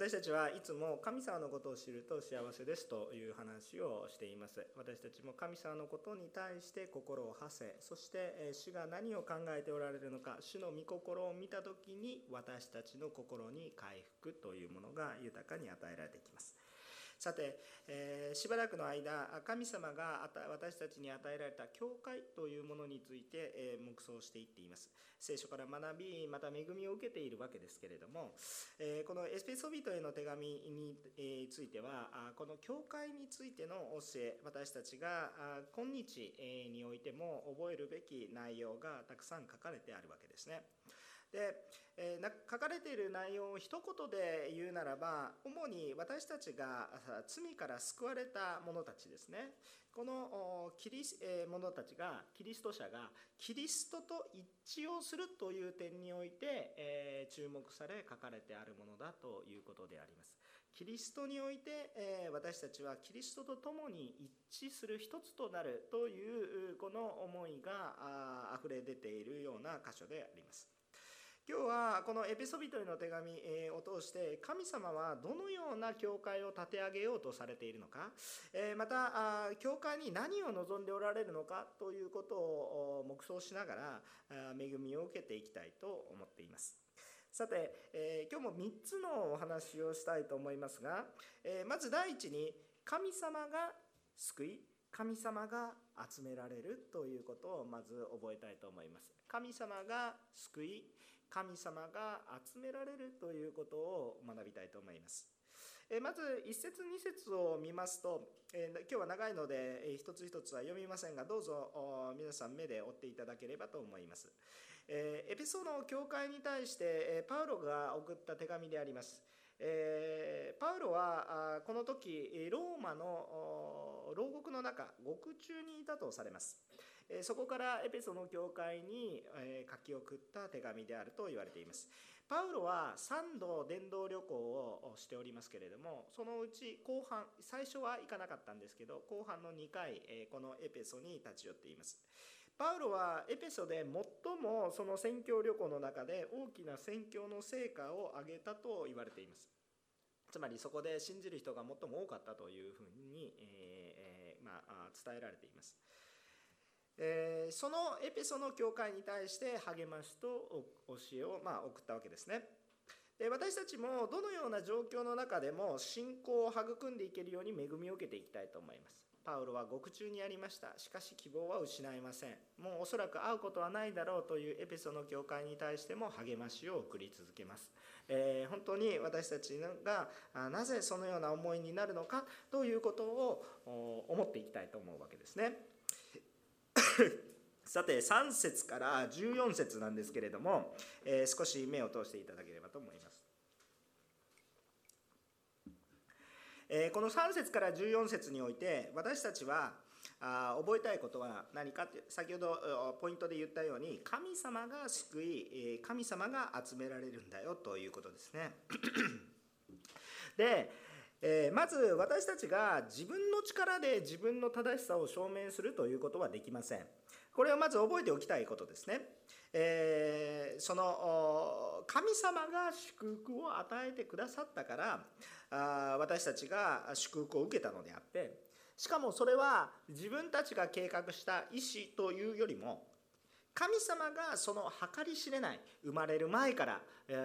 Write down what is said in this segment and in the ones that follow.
私たちはいつも神様のことを知ると幸せですという話をしています。私たちも神様のことに対して心を馳せそして主が何を考えておられるのか主の御心を見た時に私たちの心に回復というものが豊かに与えられてきます。さて、えー、しばらくの間神様が私たちに与えられた教会というものについて、えー、黙想していっています聖書から学びまた恵みを受けているわけですけれども、えー、このエスペソビトへの手紙についてはこの教会についての教え私たちが今日においても覚えるべき内容がたくさん書かれてあるわけですね。で、えー、書かれている内容を一言で言うならば主に私たちが罪から救われた者たちですね。このキリス、えー、者たちがキリスト者がキリストと一致をするという点において、えー、注目され書かれてあるものだということであります。キリストにおいて、えー、私たちはキリストと共に一致する一つとなるというこの思いがあ溢れ出ているような箇所であります。今日はこのエペソビトへの手紙を通して神様はどのような教会を立て上げようとされているのかまた教会に何を望んでおられるのかということを黙想しながら恵みを受けていきたいと思っています。さて、え今日も3つのお話をしたいと思いますが、まず第一に神様が救い神様が集められるということをまず覚えたいと思います。神様が救い神様が集められるということを学びたいと思います。まず1節2節を見ますと、今日は長いので一つ一つは読みませんがどうぞ皆さん目で追っていただければと思います。エペソの教会に対してパウロが送った手紙であります。パウロはこの時ローマの牢獄の中獄中にいたとされます。そこからエペソの教会に書き送った手紙であると言われています。パウロは3度伝道旅行をしておりますけれどもそのうち後半最初は行かなかったんですけど後半の2回このエペソに立ち寄っていますパウロはエペソで最もその宣教旅行の中で大きな宣教の成果を上げたと言われていますつまりそこで信じる人が最も多かったというふうに、が、伝えられています、そのエペソの教会に対して励ましと教えを、ま、送ったわけですね。で私たちもどのような状況の中でも信仰を育んでいけるように恵みを受けていきたいと思います。パウロは獄中にありました。しかし希望は失いません。もうおそらく会うことはないだろうというエペソの教会に対しても励ましを送り続けます。えー、本当に私たちがなぜそのような思いになるのかということを思っていきたいと思うわけですね。さて3節から14節なんですけれども、えー、少し目を通していただければと思います。え、この3節から14節において私たちはあ覚えたいことは何かって先ほどポイントで言ったように神様が救い神様が集められるんだよということですね。でえ、まず私たちが自分の力で自分の正しさを証明するということはできません。これをまず覚えておきたいことですね。えー、その神様が祝福を与えてくださったからあ私たちが祝福を受けたのであってしかもそれは自分たちが計画した意思というよりも神様がその計り知れない生まれる前から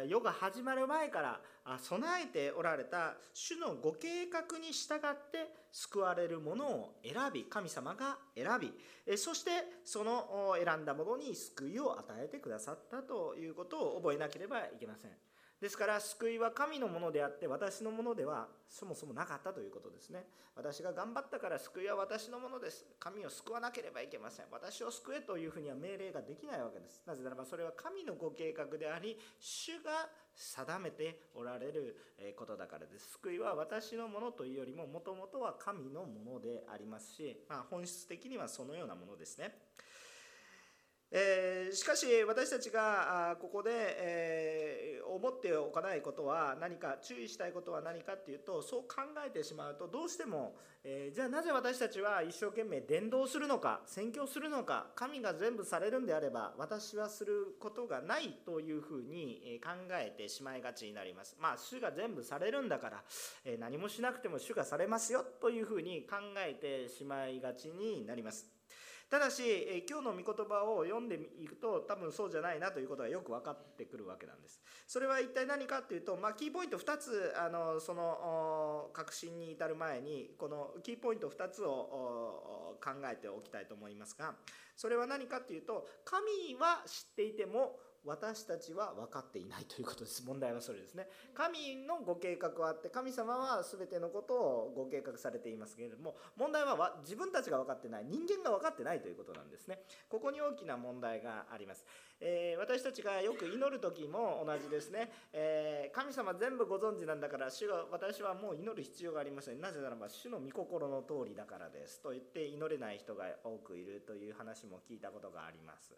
世が始まる前から備えておられた主のご計画に従って救われるものを選び神様が選びそしてその選んだものに救いを与えてくださったということを覚えなければいけません。ですから救いは神のものであって私のものではそもそもなかったということですね。私が頑張ったから救いは私のものです。神を救わなければいけません。私を救えというふうには命令ができないわけです。なぜならばそれは神のご計画であり主が定めておられることだからです。救いは私のものというよりももともとは神のものでありますし、まあ、本質的にはそのようなものですね。えー、しかし私たちがここで、えー、思っておかないことは何か注意したいことは何かっていうとそう考えてしまうとどうしても、えー、じゃあなぜ私たちは一生懸命伝道するのか宣教するのか神が全部されるんであれば私はすることがないというふうに考えてしまいがちになります。まあ主が全部されるんだから、え何もしなくても主がされますよというふうに考えてしまいがちになります。ただし、え今日の御言葉を読んでいくと多分そうじゃないなということがよく分かってくるわけなんです。それは一体何かっていうと、まあ、キーポイント2つあのその確信に至る前にこのキーポイント2つを考えておきたいと思いますがそれは何かっていうと神は知っていても私たちは分かっていないということです。問題はそれですね。神のご計画はあって神様は全てのことをご計画されていますけれども問題は自分たちが分かってない。人間が分かってないということなんですね。ここに大きな問題があります、えー、私たちがよく祈る時も同じですね、えー、神様全部ご存知なんだから主が私はもう祈る必要がありません。なぜならば主の御心の通りだからです。と言って祈れない人が多くいるという話も聞いたことがあります、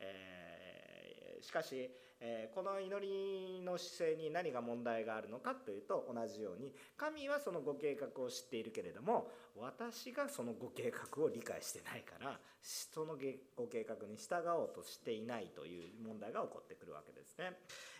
えーしかし、えこの祈りの姿勢に何が問題があるのかというと同じように神はそのご計画を知っているけれども私がそのご計画を理解してないから人のご計画に従おうとしていないという問題が起こってくるわけですね。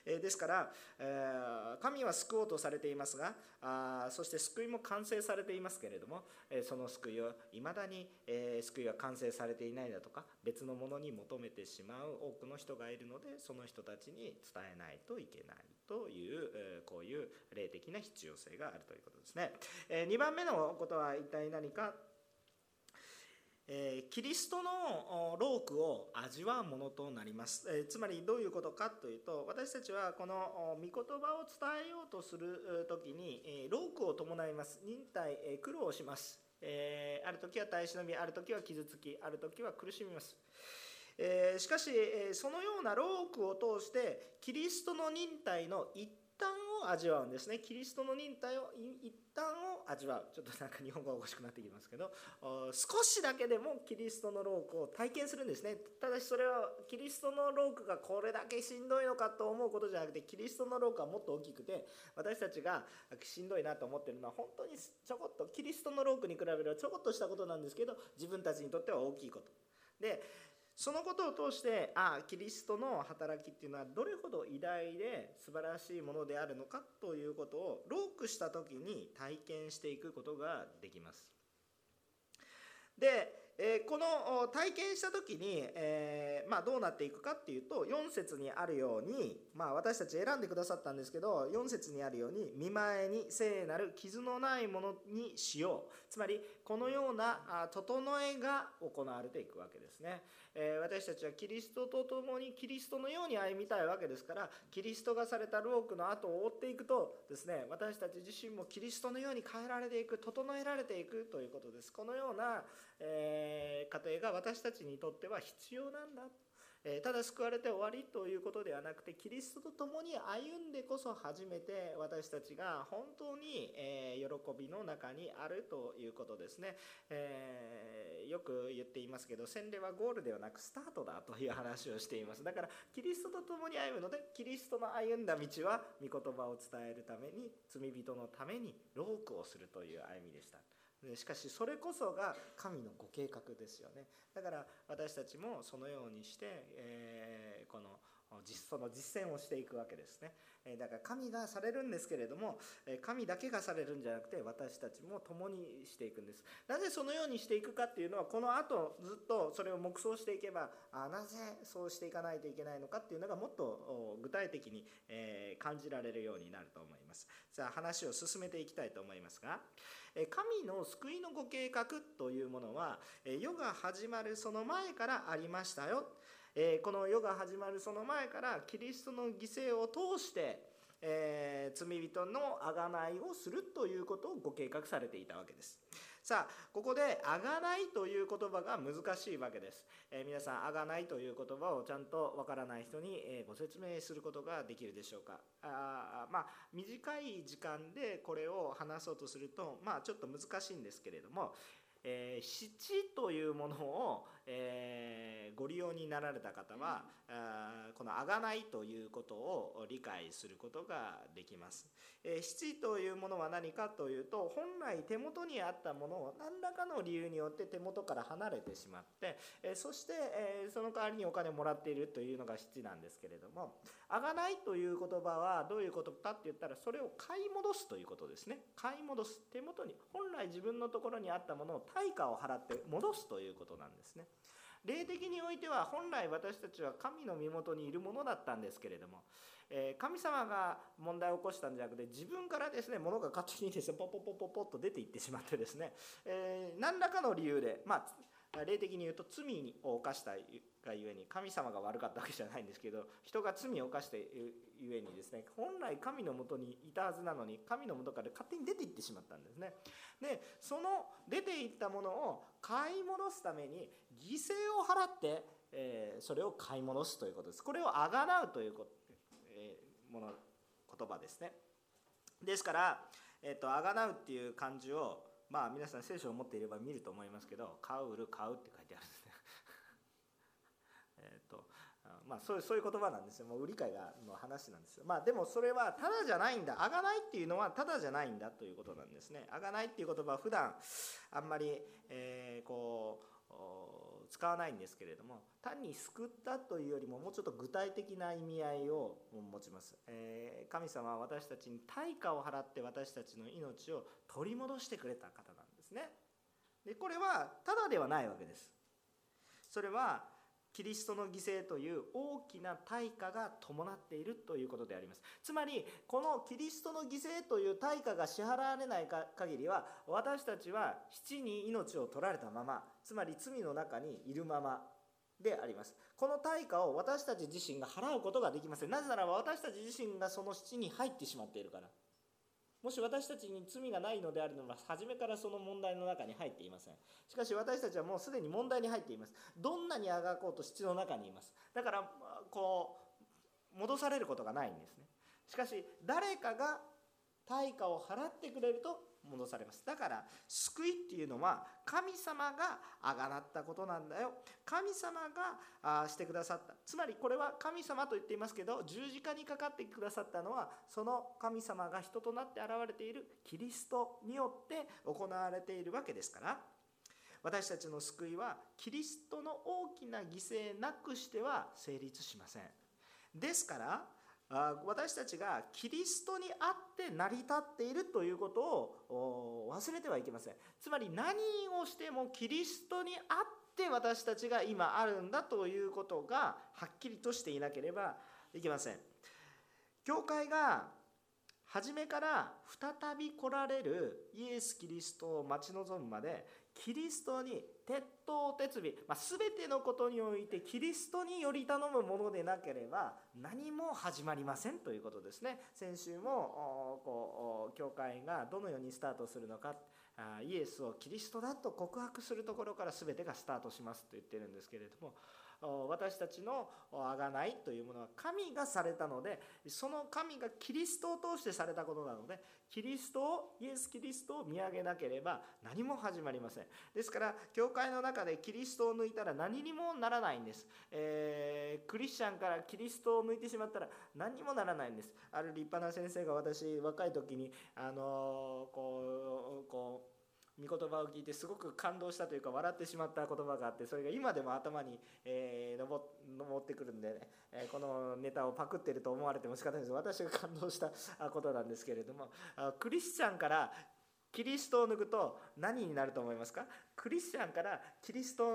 えですから、え神は救おうとされていますがあそして救いも完成されていますけれども、えその救いをいまだに、え救いは完成されていないだとか別のものに求めてしまう多くの人がいるのでその人たちに伝えないといけないという、こういう霊的な必要性があるということですね。え2番目のことは一体何か？えキリストのロークを味わうものとなります、えつまりどういうことかというと私たちはこの御言葉を伝えようとする時に、えロークを伴います。忍耐、え苦労します、えある時は耐え忍びある時は傷つきある時は苦しみます、えしかしえそのようなロークを通してキリストの忍耐の一端を味わうんですね。キリストの忍耐を一端を味わう。ちょっとなんか日本語がおかしくなってきますけど。少しだけでもキリストのロークを体験するんですね。ただしそれはキリストのロークがこれだけしんどいのかと思うことじゃなくてキリストのロークはもっと大きくて私たちがしんどいなと思ってるのは本当にちょこっとキリストのロークに比べればちょこっとしたことなんですけど自分たちにとっては大きいこと。でそのことを通してああキリストの働きっていうのはどれほど偉大で素晴らしいものであるのかということをロークした時に体験していくことができます。でえこの体験した時に、えー、まあ、どうなっていくかっていうと4節にあるように、まあ、私たち選んでくださったんですけど4節にあるように見前に聖なる傷のないものにしよう。つまりこのような整えが行われていくわけですね。え私たちはキリストと共にキリストのように歩みたいわけですからキリストがされたロークの後を追っていくとですね私たち自身もキリストのように変えられていく整えられていくということです。このような、え過程が私たちにとっては必要なんだ。ただ救われて終わりということではなくてキリストと共に歩んでこそ初めて私たちが本当に、喜びの中にあるということですね、えー、よく言っていますけど洗礼はゴールではなくスタートだという話をしています。だからキリストと共に歩むのでキリストの歩んだ道は御言葉を伝えるために罪人のためにロークをするという歩みでした。しかしそれこそが神のご計画ですよね。だから私たちもそのようにして、えー、このその実践をしていくわけですね。だから神がされるんですけれども神だけがされるんじゃなくて私たちも共にしていくんです。なぜそのようにしていくかっていうのはこの後ずっとそれを黙想していけばあなぜそうしていかないといけないのかっていうのがもっと具体的に感じられるようになると思います。さあ話を進めていきたいと思いますが神の救いのご計画というものは世が始まるその前からありましたよ。えこの世が始まるその前からキリストの犠牲を通してえー、罪人の贖いをするということをご計画されていたわけです。さあここで「あがない」という言葉が難しいわけです、えー、皆さん「あがない」という言葉をちゃんとわからない人に、えご説明することができるでしょうかあまあ短い時間でこれを話そうとするとまあちょっと難しいんですけれども、えー、七というものを、えー、ご利用になられた方は、あこの贖いということを理解することができます。えー、七というものは何かというと本来手元にあったものを何らかの理由によって手元から離れてしまって、えー、そして、えー、その代わりにお金をもらっているというのが七なんですけれども贖いという言葉はどういうことかって言ったらそれを買い戻すということですね買い戻す手元に本来自分のところにあったものを対価を払って戻すということなんですね。霊的においては本来私たちは神の身元にいるものだったんですけれども、えー、神様が問題を起こしたんじゃなくて自分からですね物が勝手にですねポポポポポッと出ていってしまってですね、えー、何らかの理由でまあ霊的に言うと罪を犯したがゆえに神様が悪かったわけじゃないんですけど 人が罪を犯してゆえにですね本来神のもとにいたはずなのに神のもとから勝手に出ていってしまったんですね。でその出ていったものを買い戻すために犠牲を払って、え、それを買い戻すということです。これをあがなうということ、え、もの言葉ですね。ですからえっ、とあがなうっていう漢字をまあ皆さん聖書を持っていれば見ると思いますけど「買う売る買う」って書いてあるんですね。えっとまあそういうそういう言葉なんですよ。もう売り買いがの話なんですよ。まあでもそれはただじゃないんだ。あがないっていうのはただじゃないんだということなんですね。あがないっていう言葉は普段あんまり、えー、こう使わないんですけれども単に救ったというよりももうちょっと具体的な意味合いを持ちます、えー、神様は私たちに対価を払って私たちの命を取り戻してくれた方なんですね。でこれはただではないわけです。それはキリストの犠牲という大きな対価が伴っているということであります。つまりこのキリストの犠牲という対価が支払われない限りは私たちは七に命を取られたままつまり罪の中にいるままであります。この対価を私たち自身が払うことができません。なぜならば私たち自身がその七に入ってしまっているから。もし私たちに罪がないのであるのは初めからその問題の中に入っていません。しかし私たちはもうすでに問題に入っています。どんなにあがこうと質の中にいます。だからこう戻されることがないんですね。しかし誰かが対価を払ってくれると戻されます。だから救いっていうのは神様があがなったことなんだよ。神様があしてくださった。つまりこれは神様と言っていますけど十字架にかかってくださったのはその神様が人となって現れているキリストによって行われているわけですから。私たちの救いはキリストの大きな犠牲なくしては成立しません。ですから私たちがキリストにあって成り立っているということを忘れてはいけません。つまり何をしてもキリストにあって私たちが今あるんだということがはっきりとしていなければいけません。教会が初めから再び来られるイエス・キリストを待ち望むまでキリストに鉄頭鉄尾、まあ、全てのことにおいてキリストにより頼むものでなければ何も始まりませんということですね。先週もこう教会がどのようにスタートするのかイエスをキリストだと告白するところから全てがスタートしますと言ってるんですけれども私たちの贖いというものは神がされたのでその神がキリストを通してされたことなのでキリストをイエス・キリストを見上げなければ何も始まりません。ですから教会の中でキリストを抜いたら何にもならないんです、えー、クリスチャンからキリストを抜いてしまったら何にもならないんです。ある立派な先生が私若い時にあのー、こうこう御言葉を聞いてすごく感動したというか笑ってしまった言葉があってそれが今でも頭に、えー、上ってくるんで、ね、え、このネタをパクってると思われても仕方ないです。私が感動したことなんですけれどもクリスチャンからキリストを抜くと何になると思いますか？クリスチャンからキリストを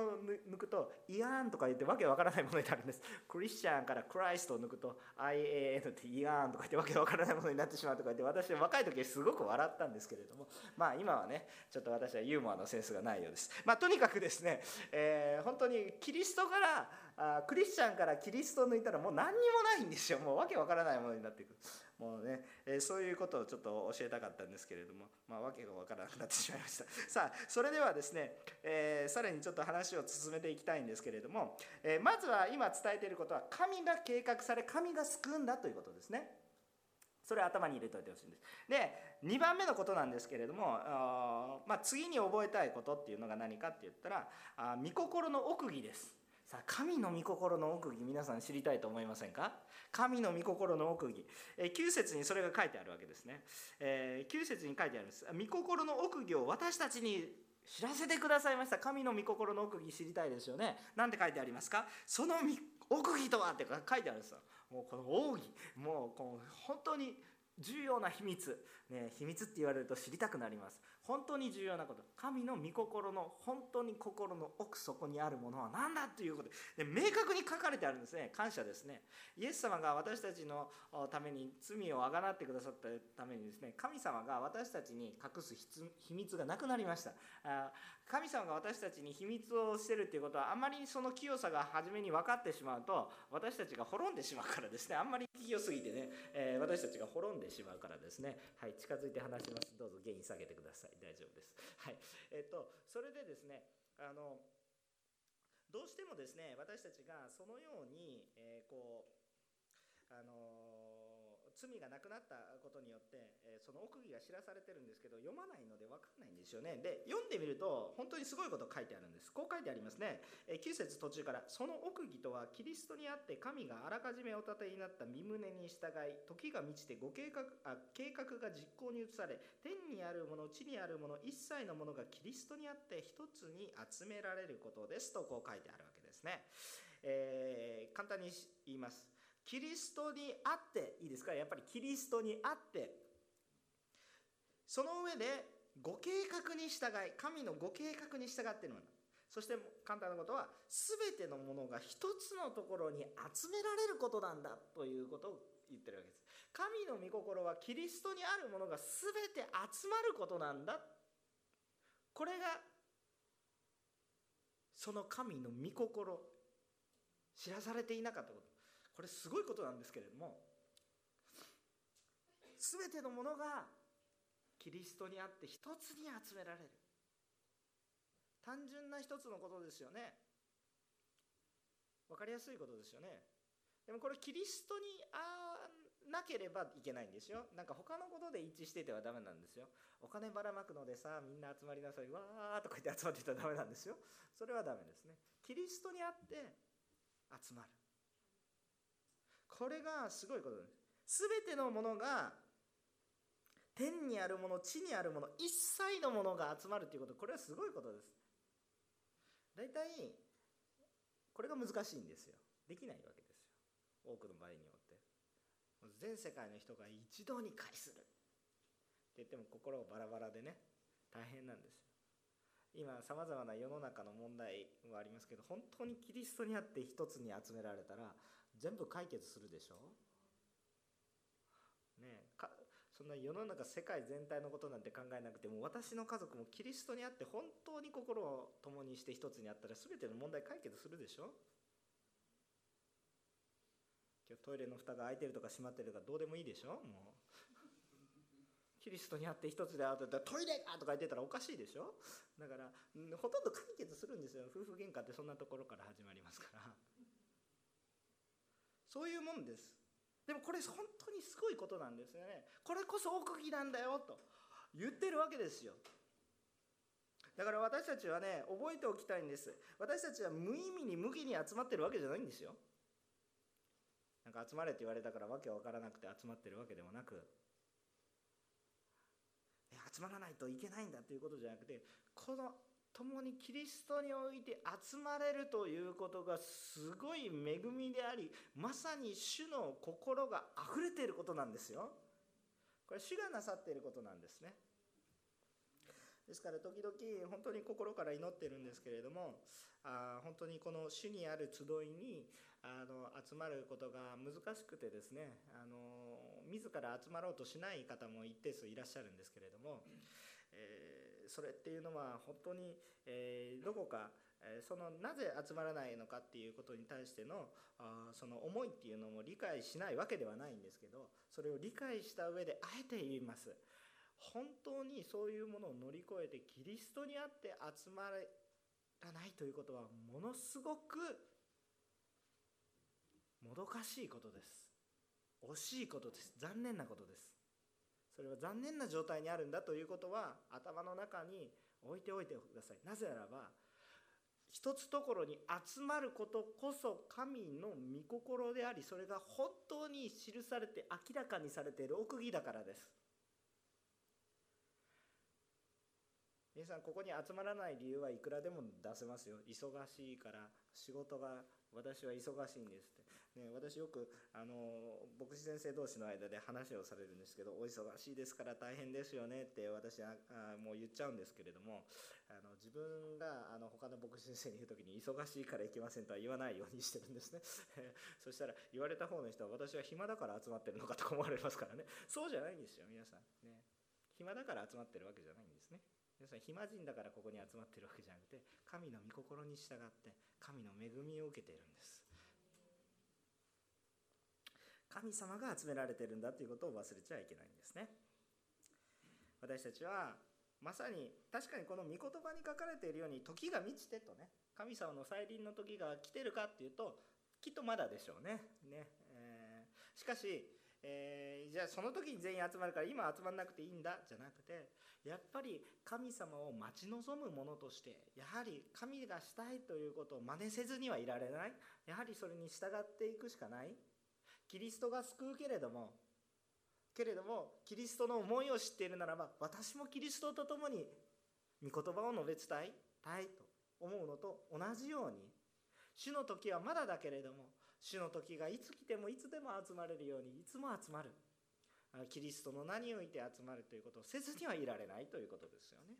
抜くとイアンとか言ってわけわからないものになるんです。クリスチャンからクライストを抜くと IAN ってイアンとか言ってわけわからないものになってしまうとか言って私は若い時すごく笑ったんですけれども。まあ今はねちょっと私はユーモアのセンスがないようです。まあとにかくですね、えー、本当にキリストからあクリスチャンからキリストを抜いたらもう何にもないんですよ。もうわけわからないものになっていく。もうね、えー、そういうことをちょっと教えたかったんですけれども、まあ、訳が分からなくなってしまいました。さあ、それではですね、えー、さらにちょっと話を進めていきたいんですけれども、えー、まずは今伝えていることは、神が計画され、神が救うんだということですね。それを頭に入れておいてほしいんですで2番目のことなんですけれどもあ、まあ、次に覚えたいことっていうのが何かって言ったらあ御心の奥義ですさあ神の御心の奥義皆さん知りたいと思いませんか？神の御心の奥義、え9節にそれが書いてあるわけですね、えー、9節に書いてあるんです。御心の奥義を私たちに知らせてくださいました。神の御心の奥義知りたいですよね。何て書いてありますか？その奥義とはって書いてあるんですよ。もうこの奥義。もうこの本当に重要な秘密、ね、秘密って言われると知りたくなります。本当に重要なこと。神の御心の本当に心の奥底にあるものは何だということ。で明確に書かれてあるんですね。感謝ですね。イエス様が私たちのために罪をあがなってくださったためにですね神様が私たちに隠す秘密がなくなりました。神様が私たちに秘密をしてるっていうことはあまりその清さが初めに分かってしまうと私たちが滅んでしまうからですね。あんまり清すぎてね、え、私たちが滅んでしまうからですね。はい近づいて話します。どうぞ原因下げてください。大丈夫です。はいえっと、それでですねあのどうしてもですね私たちがそのように、えー、こうあの罪がなくなったことによって、えその奥義が知らされてるんですけど読まないので分かんないんですよね。で読んでみると本当にすごいこと書いてあるんです。こう書いてありますね、え9節途中からその奥義とはキリストにあって神があらかじめお立てになった身旨に従い時が満ちてご計画あ計画が実行に移され天にあるもの地にあるもの一切のものがキリストにあって一つに集められることですとこう書いてあるわけですね、えー、簡単に言います。キリストにあっていいですか？やっぱりキリストにあって。その上でご計画に従い神のご計画に従っているもの。そして簡単なことは全てのものが一つのところに集められることなんだということを言ってるわけです。神の御心はキリストにあるものが全て集まることなんだ。これがその神の御心知らされていなかったこと。これすごいことなんですけれども全てのものがキリストにあって一つに集められる。単純な一つのことですよね。分かりやすいことですよね。でもこれキリストにあなければいけないんですよ。なんか他のことで一致しててはダメなんですよ。お金ばらまくのでさみんな集まりなさい。わーとか言って集まってたらダメなんですよ。それはダメですね。キリストにあって集まる。これがすごいことです全てのものが天にあるもの地にあるもの一切のものが集まるということ。これはすごいことです。大体これが難しいんですよ。できないわけですよ。多くの場合によって。全世界の人が一堂に会する。って言っても心がバラバラでね。大変なんですよ。今さまざまな世の中の問題はありますけど本当にキリストにあって一つに集められたら全部解決するでしょ？ねかそんな世の中世界全体のことなんて考えなくても私の家族もキリストにあって本当に心を共にして一つにあったら全ての問題解決するでしょ？今日トイレの蓋が開いてるとか閉まってるとかどうでもいいでしょ？もう。キリストにあって一つであってトイレかとか言ってたらおかしいでしょ？だからほとんど解決するんですよ。夫婦喧嘩ってそんなところから始まりますから。そういうもんです。でもこれ本当にすごいことなんですよね。これこそ奥義なんだよと言ってるわけですよ。だから私たちはね覚えておきたいんです。私たちは無意味に無義に集まってるわけじゃないんですよ。なんか集まれって言われたからわけわからなくて集まってるわけでもなく。集まらないといけないんだということじゃなくてこの共にキリストにおいて集まれるということがすごい恵みでありまさに主の心があふれていることなんですよ。これ主がなさっていることなんですね。ですから時々本当に心から祈ってるんですけれどもあ本当にこの主にある集いにあの集まることが難しくてですねあの自ら集まろうとしない方も一定数いらっしゃるんですけれども、えそれっていうのは本当に、えどこかそのなぜ集まらないのかっていうことに対してのその思いっていうのも理解しないわけではないんですけどそれを理解した上であえて言います。本当にそういうものを乗り越えてキリストにあって集まらないということはものすごくもどかしいことです。惜しいことです。残念なことです。それは残念な状態にあるんだということは頭の中に置いておいてください。なぜならば一つところに集まることこそ神の御心でありそれが本当に記されて明らかにされている奥義だからです。皆さんここに集まらない理由はいくらでも出せますよ。忙しいから仕事が私は忙しいんですって。ね、私よくあの牧師先生同士の間で話をされるんですけどお忙しいですから大変ですよねって私はあもう言っちゃうんですけれどもあの自分があの他の牧師先生に言う時に忙しいから行けませんとは言わないようにしてるんですね。そしたら言われた方の人は私は暇だから集まってるのかと思われますからね。そうじゃないんですよ皆さん。ね。暇だから集まってるわけじゃないんですね。皆さん暇人だからここに集まってるわけじゃなくて神の御心に従って神の恵みを受けているんです。神様が集められてるんだということを忘れちゃいけないんですね。私たちはまさに確かにこの御言葉に書かれているように時が満ちてとね神様の再臨の時が来てるかっていうときっとまだでしょうね。ね、えー、しかし、えー、じゃあその時に全員集まるから今集まらなくていいんだじゃなくてやっぱり神様を待ち望むものとしてやはり神がしたいということを真似せずにはいられない。やはりそれに従っていくしかない。キリストが救うけれどもけれどもキリストの思いを知っているならば私もキリストと共に御言葉を述べ伝えたいと思うのと同じように主の時はまだだけれども主の時がいつ来てもいつでも集まれるようにいつも集まるキリストの名において集まるということをせずにはいられないということですよね。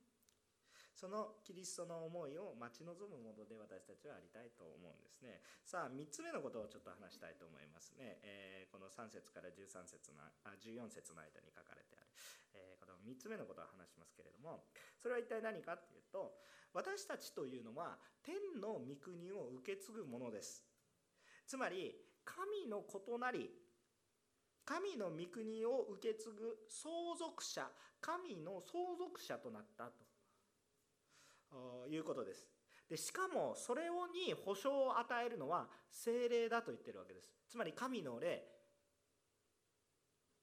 そのキリストの思いを待ち望むもので私たちはありたいと思うんですね。さあ3つ目のことをちょっと話したいと思いますね、えー、この3節から13節のあ14節の間に書かれてある、えー、この3つ目のことを話しますけれどもそれは一体何かっていうと私たちというのは天の御国を受け継ぐものです。つまり神の異なり神の御国を受け継ぐ相続者神の相続者となったと。いうことです。でしかもそれをに保証を与えるのは精霊だと言ってるわけです。つまり神の霊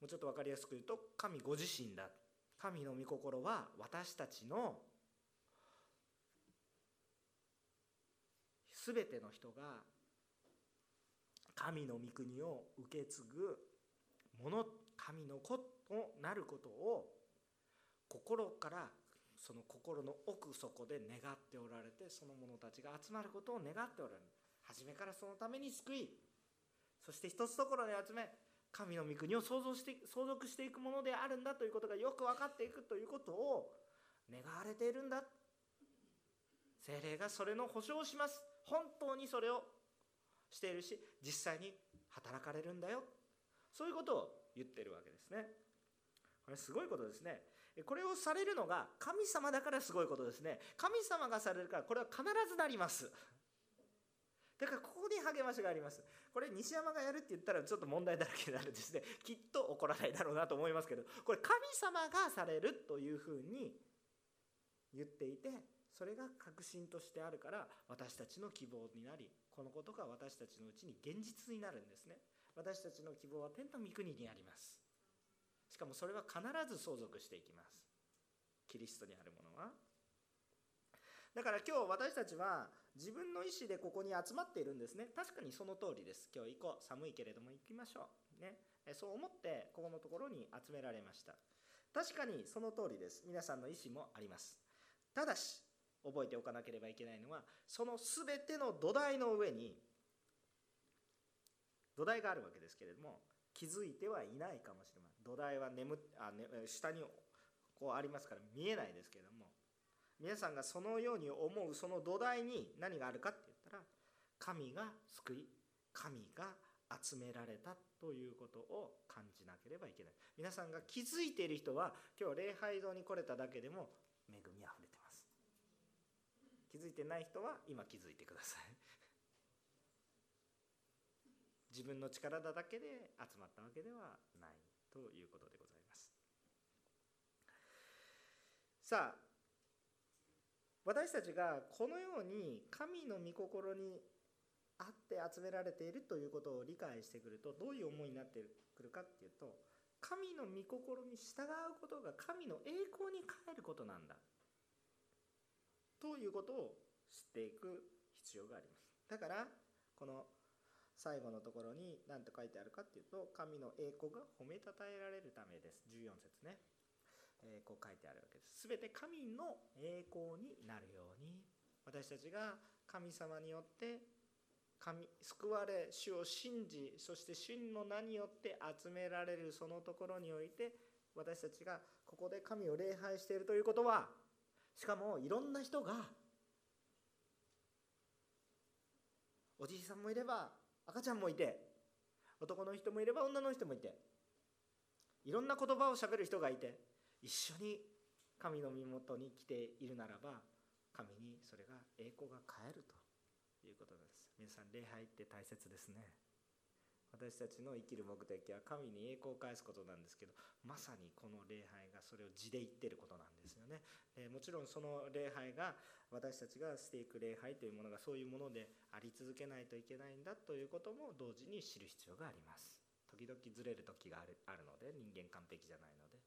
もうちょっと分かりやすく言うと神ご自身だ。神の御心は私たちの全ての人が神の御国を受け継ぐもの神の子となることを心からその心の奥底で願っておられてその者たちが集まることを願っておられる。初めからそのために救い。そして一つところに集め神の御国を創造して相続していくものであるんだということがよく分かっていくということを願われているんだ。精霊がそれの保証をします。本当にそれをしているし実際に働かれるんだよ。そういうことを言ってるわけですね。これすごいことですね。これをされるのが神様だからすごいことですね。神様がされるからこれは必ずなります。だからここに励ましがあります。これ西山がやるって言ったらちょっと問題だらけになるんですね。きっと怒らないだろうなと思いますけどこれ神様がされるというふうに言っていてそれが確信としてあるから私たちの希望になりこのことが私たちのうちに現実になるんですね。私たちの希望は天の御国にあります。しかもそれは必ず相続していきます。キリストにあるものは。だから今日私たちは自分の意思でここに集まっているんですね。確かにその通りです。今日行こう。寒いけれども行きましょう。ね。そう思ってここのところに集められました。確かにその通りです。皆さんの意思もあります。ただし覚えておかなければいけないのはその全ての土台の上に土台があるわけですけれども気づいてはいないかもしれません。土台は眠あ、ね、下にこうありますから見えないですけれども皆さんがそのように思うその土台に何があるかって言ったら神が救い神が集められたということを感じなければいけない。皆さんが気づいている人は今日礼拝堂に来れただけでも恵みあふれてます。気づいてない人は今気づいてください。自分の力だけで集まったわけではない。ということでございます。さあ私たちがこのように神の御心にあって集められているということを理解してくるとどういう思いになってくるかっていうと神の御心に従うことが神の栄光に変えることなんだ。ということを知っていく必要があります。だからこの最後のところに何と書いてあるかっていうと神の栄光が褒めたたえられるためです。14節ね、えー、こう書いてあるわけです。全て神の栄光になるように。私たちが神様によって神救われ主を信じそして主の名によって集められるそのところにおいて私たちがここで神を礼拝しているということはしかもいろんな人がおじいさんもいれば赤ちゃんもいて男の人もいれば女の人もいていろんな言葉をしゃべる人がいて一緒に神の身元に来ているならば神にそれが栄光が変えるということです。皆さん礼拝って大切ですね。私たちの生きる目的は神に栄光を返すことなんですけどまさにこの礼拝がそれを地で言ってることなんですよね。でもちろんその礼拝が私たちがしていく礼拝というものがそういうものであり続けないといけないんだということも同時に知る必要があります。時々ずれる時があるあるので人間完璧じゃないので。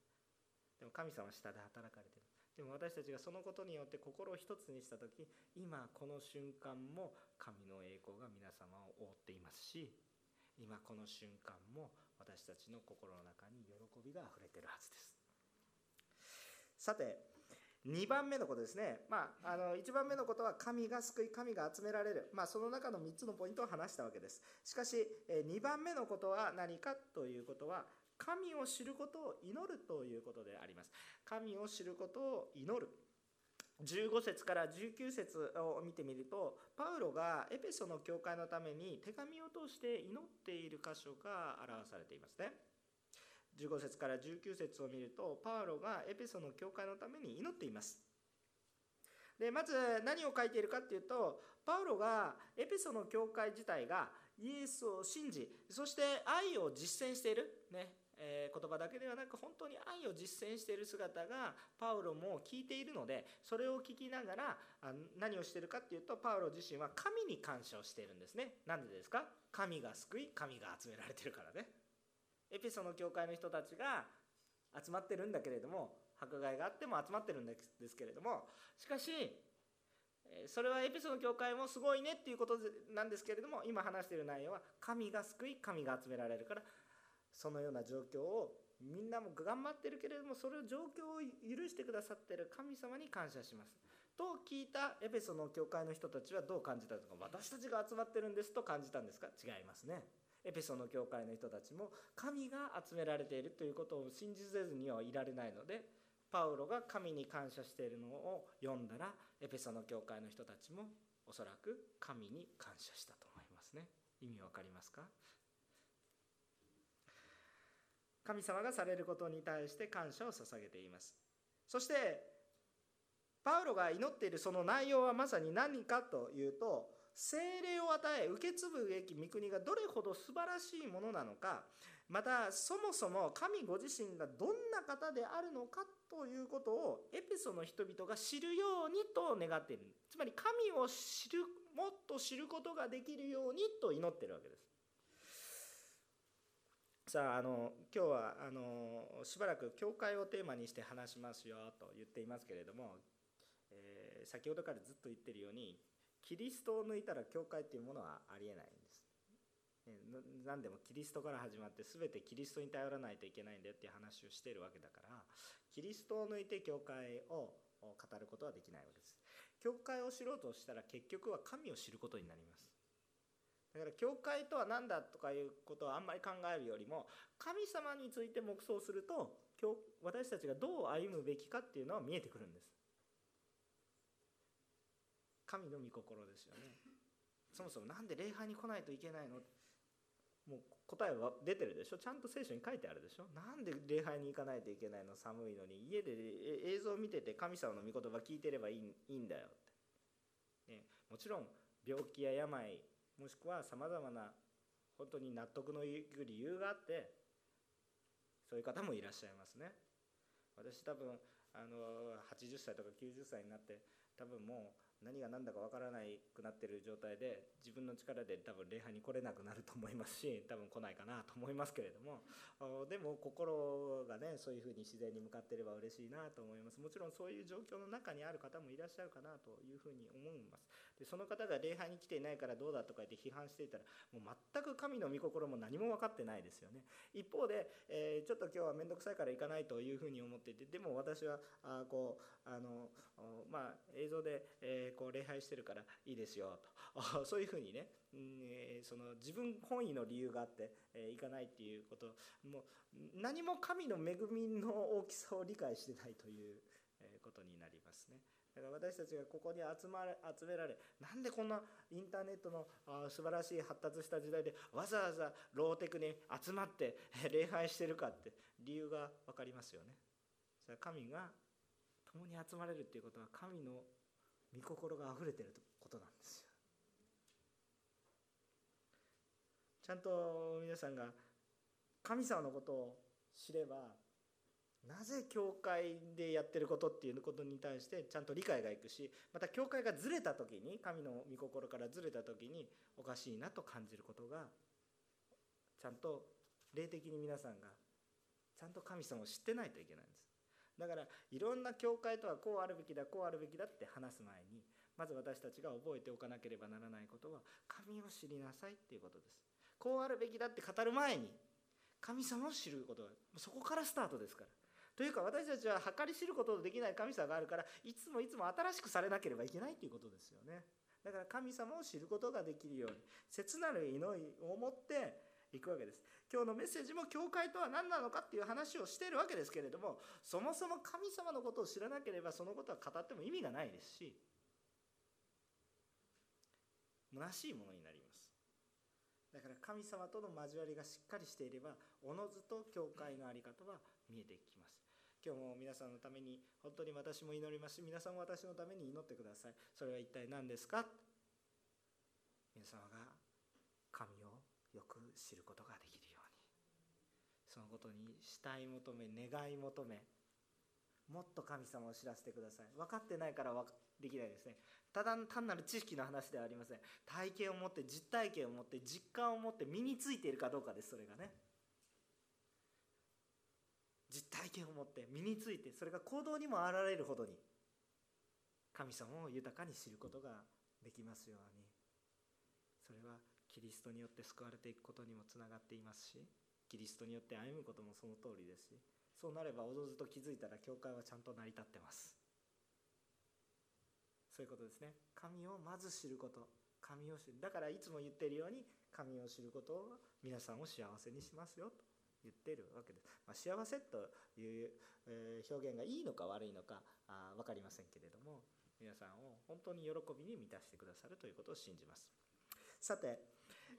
でも神様は下で働かれてる。でも私たちがそのことによって心を一つにした時今この瞬間も神の栄光が皆様を覆っていますし今この瞬間も私たちの心の中に喜びがあふれてるはずです。さて2番目のことですね、まあ、あの1番目のことは神が救い神が集められる、まあ、その中の3つのポイントを話したわけです。しかし2番目のことは何かということは神を知ることを祈るということであります。神を知ることを祈る。15節から19節を見てみるとパウロがエペソの教会のために手紙を通して祈っている箇所が表されていますね。15節から19節を見るとパウロがエペソの教会のために祈っています。でまず何を書いているかっていうとパウロがエペソの教会自体がイエスを信じそして愛を実践している、ね、え言葉だけではなく本当に愛を実践している姿がパウロも聞いているのでそれを聞きながら何をしてるかっていうとパウロ自身は神に感謝をしているんですね。なんでですか？神が救い神が集められてるからね。エペソの教会の人たちが集まってるんだけれども迫害があっても集まってるんですけれどもしかしそれはエペソの教会もすごいねっていうことなんですけれども今話している内容は神が救い神が集められるからそのような状況をみんなも頑張ってるけれどもそれを状況を許してくださってる神様に感謝します。と聞いたエペソの教会の人たちはどう感じたのか私たちが集まってるんですと感じたんですか違います。ねエペソの教会の人たちも神が集められているということを信じせずにはいられないのでパウロが神に感謝しているのを読んだらエペソの教会の人たちもおそらく神に感謝したと思いますね。意味わかりますか？神様がされることに対して感謝を捧げています。そしてパウロが祈っているその内容はまさに何かというと精霊を与え受け継ぐべき御国がどれほど素晴らしいものなのかまたそもそも神ご自身がどんな方であるのかということをエペソの人々が知るようにと願っている。つまり神を知るもっと知ることができるようにと祈ってるわけです。さああの今日はあのしばらく教会をテーマにして話しますよと言っていますけれども、えー、先ほどからずっと言ってるようにキリストを抜いたら教会っていうものはありえないんです。何でもキリストから始まって全てキリストに頼らないといけないんだよっていう話をしてるわけだからキリストを抜いて教会を語ることはできないわけです。教会を知ろうとしたら結局は神を知ることになります。だから教会とは何だとかいうことをあんまり考えるよりも神様について黙想すると私たちがどう歩むべきかっていうのは見えてくるんです。神の御心ですよね。そもそも何で礼拝に来ないといけないの？もう答えは出てるでしょ？ちゃんと聖書に書いてあるでしょ？なんで礼拝に行かないといけないの？寒いのに。家で映像を見てて神様の御言葉聞いてればいいんだよって、ね、もちろん病気や病もしくはさまざまな本当に納得のいく理由があってそういう方もいらっしゃいますね。私多分あの80歳とか90歳になって多分もう何が何だか分からなくなってる状態で自分の力で多分礼拝に来れなくなると思いますし多分来ないかなと思いますけれどもでも心がねそういうふうに自然に向かってれば嬉しいなと思います。もちろんそういう状況の中にある方もいらっしゃるかなというふうに思います。でその方が礼拝に来ていないからどうだとか言って批判していたらもう全く神の御心も何も分かってないですよね。一方で、えー、ちょっと今日は面倒くさいから行かないというふうに思っていてでも私はあこうあのまあ映像で、えー、こう礼拝してるからいいですよと。そういうふうにね、えー、その自分本位の理由があって、えー、行かないっていうこともう何も神の恵みの大きさを理解してないということになりますね。だから私たちがここに集まれ集められなんでこんなインターネットの素晴らしい発達した時代でわざわざローテクに集まって 礼拝してるかって理由が分かりますよね。それは神が共に集まれるっていうことは神の御心があふれてることなんですよ。ちゃんと皆さんが神様のことを知ればなぜ教会でやってることっていうことに対してちゃんと理解がいくしまた教会がずれた時に神の御心からずれた時におかしいなと感じることがちゃんと霊的に皆さんがちゃんと神様を知ってないといけないんです。だからいろんな教会とはこうあるべきだこうあるべきだって話す前にまず私たちが覚えておかなければならないことは神を知りなさいっていうことです。こうあるべきだって語る前に神様を知ることそこからスタートですから。というか私たちは計り知ることのできない神様があるからいつもいつも新しくされなければいけないということですよね。だから神様を知ることができるように切なる祈りを持っていくわけです。今日のメッセージも教会とは何なのかっていう話をしているわけですけれどもそもそも神様のことを知らなければそのことは語っても意味がないですし虚しいものになります。だから神様との交わりがしっかりしていればおのずと教会の在り方は見えてきます。今日も皆さんのために本当に私も祈ります。皆さんも私のために祈ってください。それは一体何ですか？皆様が神をよく知ることができるように。そのことに慕い求め願い求めもっと神様を知らせてください。分かってないからできないですね。ただ単なる知識の話ではありません。体験を持って実体験を持って実感を持って身についているかどうかですそれがね。実体験を持って身についてそれが行動にも現れるほどに神様を豊かに知ることができますように。それはキリストによって救われていくことにもつながっていますしキリストによって歩むこともその通りですしそうなればおのずと気づいたら教会はちゃんと成り立ってます。そういうことですね。神をまず知ること。神を知る。だからいつも言ってるように神を知ることを皆さんを幸せにしますよと。言ってるわけです、まあ、幸せという、え表現がいいのか悪いのかあ分かりませんけれども皆さんを本当に喜びに満たしてくださるということを信じます。さて、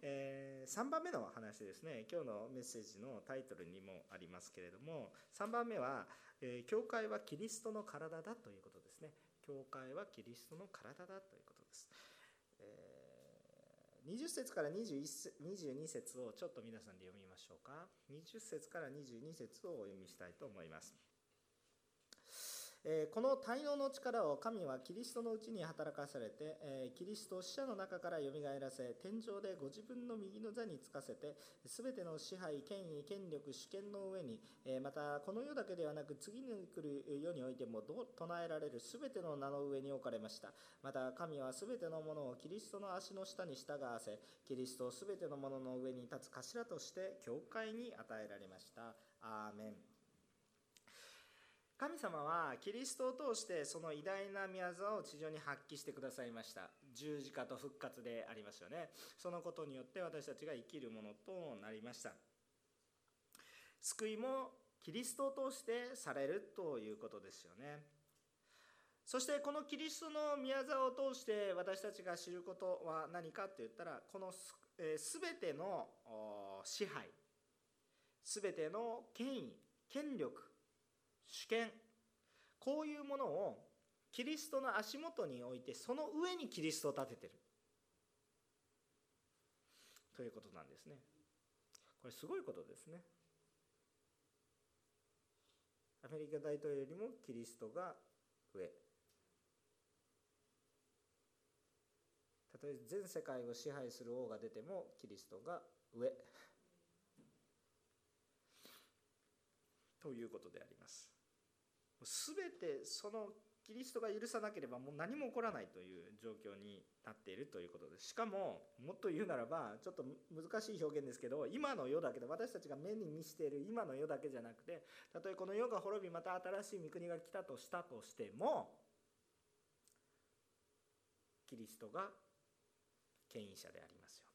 えー、3番目の話ですね。今日のメッセージのタイトルにもありますけれども3番目は、えー、教会はキリストの体だということですね。教会はキリストの体だということ、20節から21節22節をちょっと皆さんで読みましょうか。20節から22節をお読みしたいと思います。この滞納の力を神はキリストのうちに働かされて、キリストを死者の中からよみがえらせ天上でご自分の右の座につかせて全ての支配権威権力主権の上に、またこの世だけではなく次に来る世においても唱えられる全ての名の上に置かれました。また神は全てのものをキリストの足の下に従わせキリストを全てのものの上に立つ頭として教会に与えられました。アーメン。神様はキリストを通してその偉大な宮沢を地上に発揮してくださいました。十字架と復活でありますよね。そのことによって私たちが生きるものとなりました。救いもキリストを通してされるということですよね。そしてこのキリストの宮沢を通して私たちが知ることは何かって言ったらこの全ての支配全ての権威権力主権。こういうものをキリストの足元に置いてその上にキリストを立ててる。ということなんですね。これすごいことですね。アメリカ大統領よりもキリストが上。たとえ全世界を支配する王が出てもキリストが上。ということであります。全てそのキリストが許さなければもう何も起こらないという状況になっているということです。しかももっと言うならばちょっと難しい表現ですけど今の世だけで私たちが目に見している今の世だけじゃなくてたとえこの世が滅びまた新しい御国が来たとしたとしてもキリストが権威者でありますよ。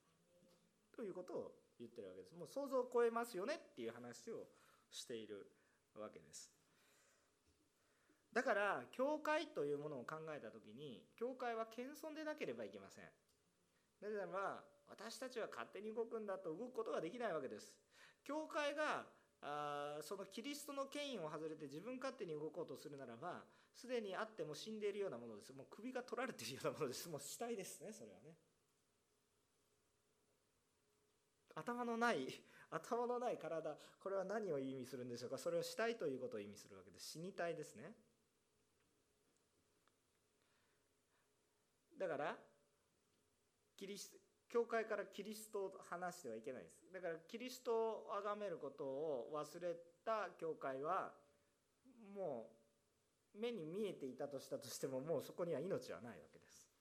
ということを言ってるわけです。もう想像を超えますよねっていう話をしているわけです。だから教会というものを考えた時に教会は謙遜でなければいけません。なぜならば私たちは勝手に動くんだと動くことができないわけです。教会があそのキリストの権威を外れて自分勝手に動こうとするならばすでにあっても死んでいるようなものです。もう首が取られているようなものです。もう死体ですねそれはね。頭のない頭のない体。これは何を意味するんでしょうか。それを死体ということを意味するわけです。死に体ですね。だからキリスト教会からキリストを話してはいけないです。だからキリストを崇めることを忘れた教会はもう目に見えていたとしたとしてももうそこには命はないわけです。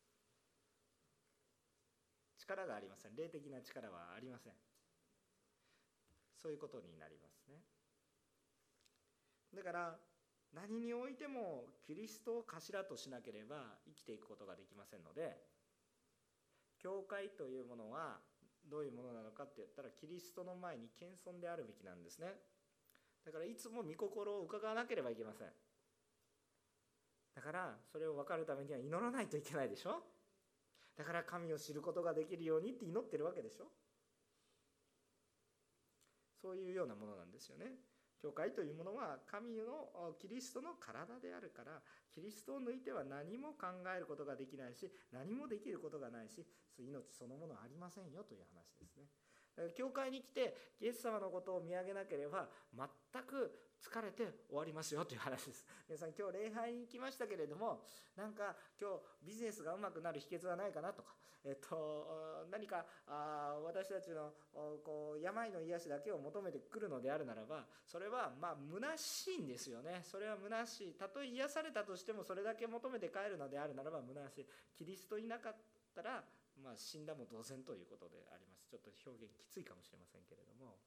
力がありません。霊的な力はありません。そういうことになりますね。だから何においてもキリストを頭としなければ生きていくことができませんので教会というものはどういうものなのかって言ったらキリストの前に謙遜であるべきなんですね。だからいつも御心を伺わなければいけません。だからそれを分かるためには祈らないといけないでしょ。だから神を知ることができるようにって祈ってるわけでしょ。そういうようなものなんですよね。教会というものは神のキリストの体であるからキリストを抜いては何も考えることができないし何もできることがないし命そのものはありませんよという話ですね。教会に来てイエス様のことを見上げなければ全く疲れて終わりますよという話です。皆さん今日礼拝に行きましたけれどもなんか今日ビジネスがうまくなる秘訣はないかなとかえっと、何かあ私たちのこう病の癒しだけを求めてくるのであるならばそれはまあ虚しいんですよね。それは虚しい。たとえ癒されたとしてもそれだけ求めて帰るのであるならば虚しい。キリストいなかったら、まあ、死んだも同然ということであります。ちょっと表現きついかもしれませんけれども。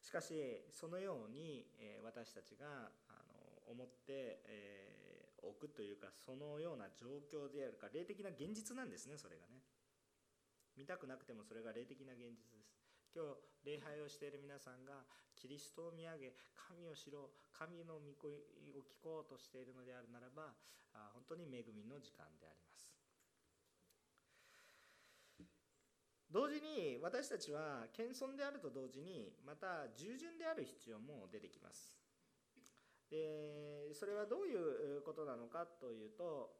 しかしそのように、え私たちがあの思って、えー置くというかそのような状況であるか霊的な現実なんですねそれがね。見たくなくてもそれが霊的な現実です。今日礼拝をしている皆さんがキリストを見上げ神を知ろう神の御声を聞こうとしているのであるならば本当に恵みの時間であります。同時に私たちは謙遜であると同時にまた従順である必要も出てきます。でそれはどういうことなのかというと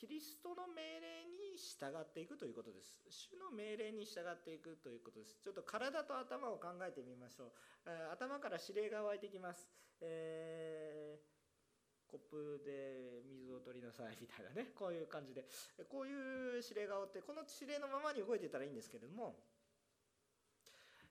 キリストの命令に従っていくということです。主の命令に従っていくということです。ちょっと体と頭を考えてみましょう。頭から指令が湧いてきます、えー、コップで水を取りなさいみたいなね。こういう感じで。こういう指令がおってこの指令のままに動いてたらいいんですけれども、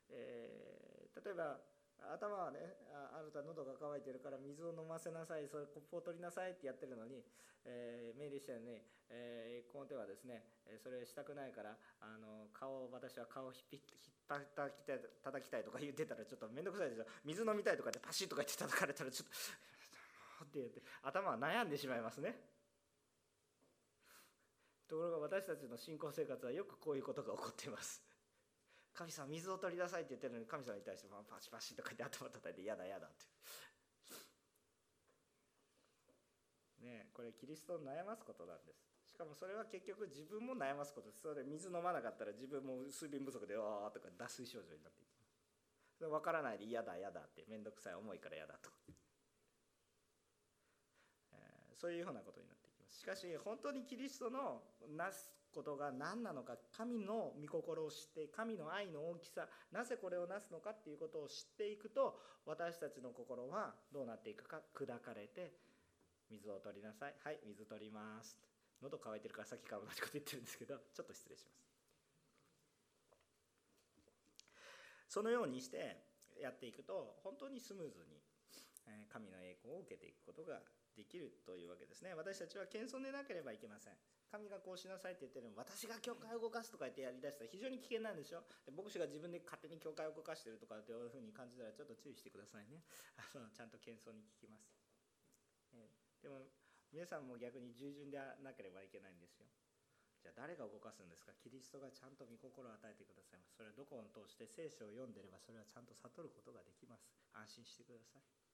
えー、例えば頭はねあなた喉が渇いてるから水を飲ませなさいそれコップを取りなさいってやってるのに、えー、命令したよね、えー、この手はですねそれしたくないからあの顔私は顔をひっひったたきたい叩きたいとか言ってたらちょっと面倒くさいでしょ。水飲みたいとかでパシッとか言って叩かれたらちょっとって言って。頭は悩んでしまいますね。ところが私たちの信仰生活はよくこういうことが起こっています。神様水を取りなさいって言ってるのに神様に対してパチパチとか言って頭叩いて嫌だ嫌だって。ねこれキリストを悩ますことなんです。しかもそれは結局自分も悩ますことです。それ水飲まなかったら自分も水分不足でわーとか脱水症状になっていきます分からないで嫌だ嫌だって。面倒くさい思いから嫌だと、えー、そういうようなことになっていきます。しかし本当にキリストのなすことが何なのか神の御心を知って神の愛の大きさなぜこれをなすのかっていうことを知っていくと私たちの心はどうなっていくか砕かれて水を取りなさい。はい水取ります。喉乾いてるからさっきから同じこと言ってるんですけどちょっと失礼します。そのようにしてやっていくと本当にスムーズに神の栄光を受けていくことができるというわけですね。私たちは謙遜でなければいけません。神がこうしなさいって言ってるのに私が教会を動かすとか言ってやりだしたら非常に危険なんでしょ？で牧師が自分で勝手に教会を動かしてるとかっていうふうに感じたらちょっと注意してくださいね。あのちゃんと謙遜に聞きます、えでも皆さんも逆に従順でなければいけないんですよ。じゃあ誰が動かすんですか？キリストがちゃんと御心を与えてくださいそれはどこを通して聖書を読んでればそれはちゃんと悟ることができます。安心してください。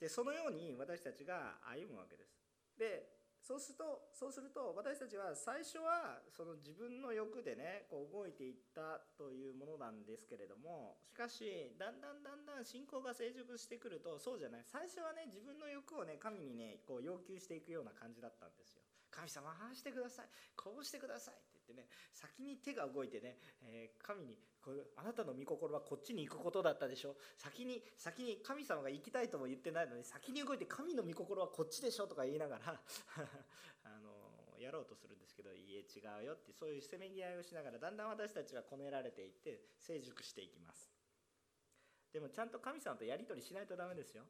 でそのように私たちが歩むわけです。でそうするとそうすると私たちは最初はその自分の欲でねこう動いていったというものなんですけれどもしかしだんだんだんだん信仰が成熟してくるとそうじゃない。最初はね自分の欲をね神にねこう要求していくような感じだったんですよ。神様ああしてください。こうしてください。って言ってね先に手が動いてね、えー、神にこれあなたの御心はこっちに行くことだったでしょ。先に先に神様が行きたいとも言ってないのに先に動いて神の御心はこっちでしょ。とか言いながら あのやろうとするんですけどいいえ違うよってそういうせめぎ合いをしながらだんだん私たちはこねられていって成熟していきます。でもちゃんと神様とやり取りしないとダメですよ。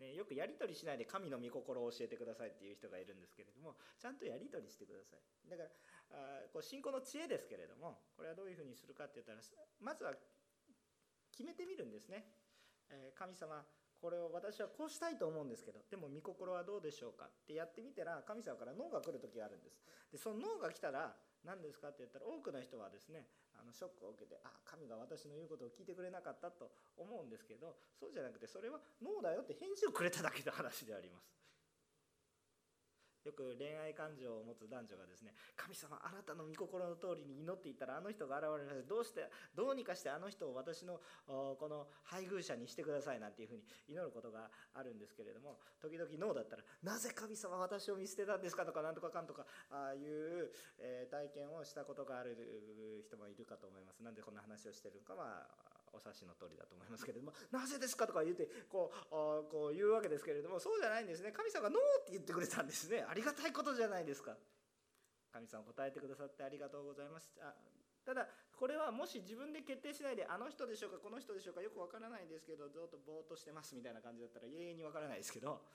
ね、よくやり取りしないで神の御心を教えてくださいっていう人がいるんですけれどもちゃんとやり取りしてください。だからあこう信仰の知恵ですけれどもこれはどういうふうにするかって言ったらまずは決めてみるんですね、えー、神様これを私はこうしたいと思うんですけどでも御心はどうでしょうかってやってみたら神様から脳が来る時があるんです。でその脳が来たら何ですかって言ったら多くの人はですねあのショックを受けてあ神が私の言うことを聞いてくれなかったと思うんですけどそうじゃなくてそれはノーだよって返事をくれただけの話であります。よく恋愛感情を持つ男女がですね神様あなたの御心の通りに祈っていったらあの人が現れましたどうしてどうにかしてあの人を私のこの配偶者にしてくださいなんていうふうに祈ることがあるんですけれども時々ノーだったらなぜ神様私を見捨てたんですか？とかなんとかかんとかああいう、体験をしたことがある人もいるかと思います。なんでこんな話をしてるのかはお察しの通りだと思いますけれども「なぜですか?」とか言ってこうこう言うわけですけれどもそうじゃないんですね。神様が「ノー」って言ってくれたんですね。ありがたいことじゃないですか。神様答えてくださってありがとうございます。あただこれはもし自分で決定しないであの人でしょうかこの人でしょうかよくわからないんですけどずっとぼーっとしてますみたいな感じだったら永遠にわからないですけど。